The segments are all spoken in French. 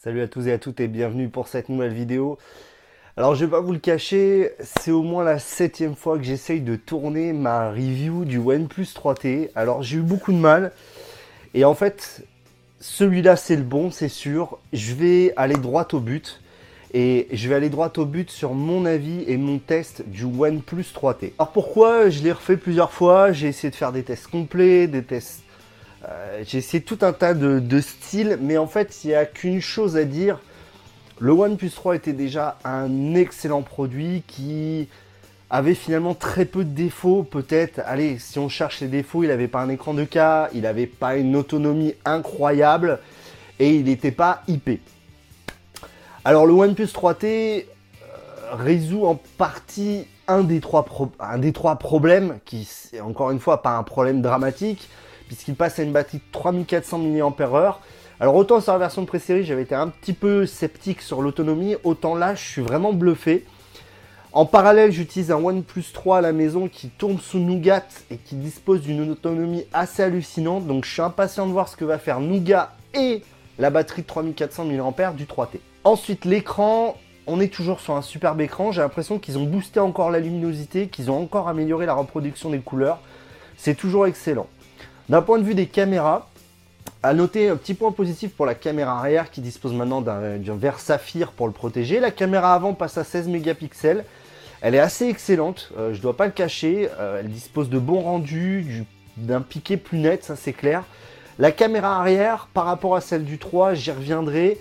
Salut à tous et à toutes et bienvenue pour cette nouvelle vidéo. Alors je vais pas vous le cacher, c'est au moins la septième fois que j'essaye de tourner ma review du OnePlus 3T. Alors j'ai eu beaucoup de mal et en fait celui-là c'est le bon, c'est sûr. Je vais aller droit au but et je vais aller droit au but sur mon avis et mon test du OnePlus 3T. Alors pourquoi je l'ai refait plusieurs fois, j'ai essayé de faire des tests complets, des tests euh, j'ai essayé tout un tas de, styles, mais en fait, il n'y a qu'une chose à dire. Le OnePlus 3 était déjà un excellent produit qui avait finalement très peu de défauts. Peut-être, allez, si on cherche les défauts, il n'avait pas un écran de cas, il n'avait pas une autonomie incroyable et il n'était pas IP. Alors le OnePlus 3T euh, résout en partie un des, trois un des trois problèmes, qui encore une fois pas un problème dramatique, puisqu'il passe à une batterie de 3400 mAh. Alors autant sur la version de pré-série, j'avais été un petit peu sceptique sur l'autonomie, autant là, je suis vraiment bluffé. En parallèle, j'utilise un OnePlus 3 à la maison qui tourne sous Nougat et qui dispose d'une autonomie assez hallucinante. Donc je suis impatient de voir ce que va faire Nougat et la batterie de 3400 mAh du 3T. Ensuite, l'écran, on est toujours sur un superbe écran. J'ai l'impression qu'ils ont boosté encore la luminosité, qu'ils ont encore amélioré la reproduction des couleurs. C'est toujours excellent. D'un point de vue des caméras, à noter un petit point positif pour la caméra arrière qui dispose maintenant d'un verre saphir pour le protéger. La caméra avant passe à 16 mégapixels. Elle est assez excellente, euh, je ne dois pas le cacher. Euh, elle dispose de bons rendus, d'un piqué plus net, ça c'est clair. La caméra arrière, par rapport à celle du 3, j'y reviendrai,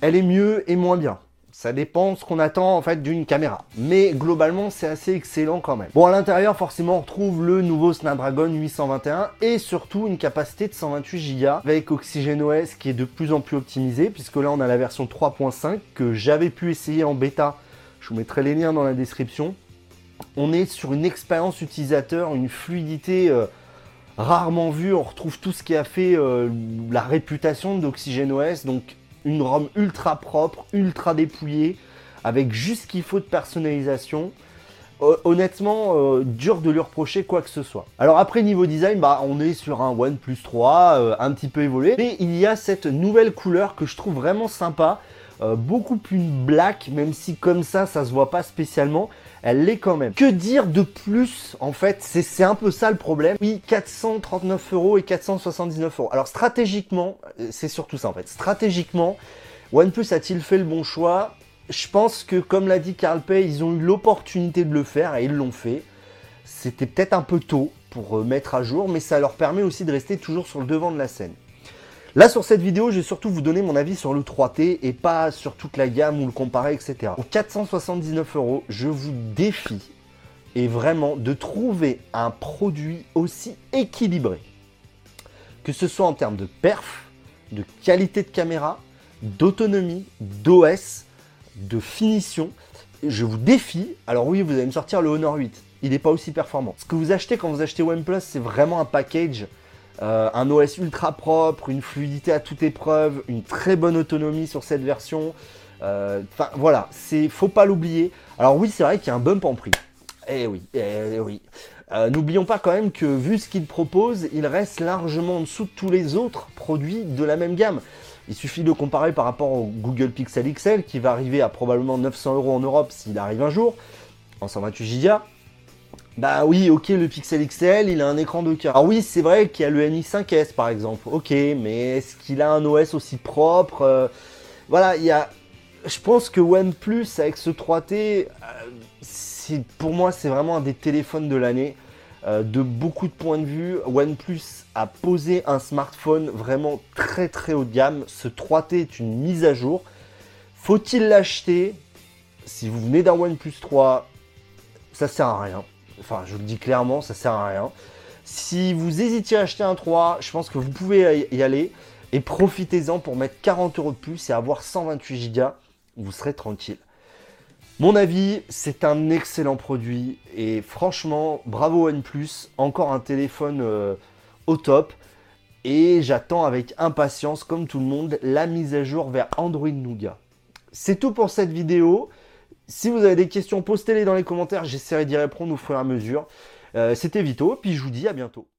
elle est mieux et moins bien. Ça dépend ce qu'on attend en fait d'une caméra. Mais globalement, c'est assez excellent quand même. Bon, à l'intérieur, forcément, on retrouve le nouveau Snapdragon 821 et surtout une capacité de 128 Go avec OxygenOS qui est de plus en plus optimisé puisque là, on a la version 3.5 que j'avais pu essayer en bêta. Je vous mettrai les liens dans la description. On est sur une expérience utilisateur, une fluidité euh, rarement vue. On retrouve tout ce qui a fait euh, la réputation d'OxygenOS. Donc une ROM ultra propre, ultra dépouillée, avec juste ce qu'il faut de personnalisation. honnêtement, euh, dur de lui reprocher quoi que ce soit. Alors après niveau design, bah on est sur un OnePlus 3, euh, un petit peu évolué, mais il y a cette nouvelle couleur que je trouve vraiment sympa, euh, beaucoup plus black, même si comme ça, ça se voit pas spécialement elle l'est quand même. Que dire de plus en fait? C'est un peu ça le problème. Oui, 439 euros et 479 euros. Alors stratégiquement, euh, c'est surtout ça en fait. Stratégiquement, OnePlus a-t-il fait le bon choix? Je pense que comme l'a dit Carl Pay, ils ont eu l'opportunité de le faire et ils l'ont fait. C'était peut-être un peu tôt pour euh, mettre à jour, mais ça leur permet aussi de rester toujours sur le devant de la scène. Là, sur cette vidéo, je vais surtout vous donner mon avis sur le 3T et pas sur toute la gamme ou le comparer, etc. Pour 479 euros, je vous défie et vraiment de trouver un produit aussi équilibré. Que ce soit en termes de perf, de qualité de caméra, d'autonomie, d'OS, de finition. Je vous défie. Alors oui, vous allez me sortir le Honor 8. Il n'est pas aussi performant. Ce que vous achetez quand vous achetez OnePlus, c'est vraiment un package euh, un OS ultra propre, une fluidité à toute épreuve, une très bonne autonomie sur cette version. Euh, enfin voilà, c'est faut pas l'oublier. Alors oui, c'est vrai qu'il y a un bump en prix. Eh oui, eh oui. Euh, n'oublions pas quand même que vu ce qu'il propose, il reste largement en dessous de tous les autres produits de la même gamme. Il suffit de comparer par rapport au Google Pixel XL qui va arriver à probablement 900 euros en Europe s'il arrive un jour, en 128 Go. Bah oui, ok, le Pixel XL, il a un écran de k Alors oui, c'est vrai qu'il y a le Mi 5S par exemple, ok, mais est-ce qu'il a un OS aussi propre euh, Voilà, il y a... Je pense que OnePlus avec ce 3T, euh, pour moi c'est vraiment un des téléphones de l'année. Euh, de beaucoup de points de vue, OnePlus a posé un smartphone vraiment très très haut de gamme. Ce 3T est une mise à jour. Faut-il l'acheter? Si vous venez d'un OnePlus 3, ça sert à rien. Enfin, je le dis clairement, ça sert à rien. Si vous hésitiez à acheter un 3, je pense que vous pouvez y aller et profitez-en pour mettre 40 euros de plus et avoir 128 Go. Vous serez tranquille. Mon avis, c'est un excellent produit et franchement, bravo OnePlus, encore un téléphone euh, au top. Et j'attends avec impatience, comme tout le monde, la mise à jour vers Android Nougat. C'est tout pour cette vidéo. Si vous avez des questions, postez-les dans les commentaires, j'essaierai d'y répondre au fur et à mesure. Euh, c'était Vito, puis je vous dis à bientôt.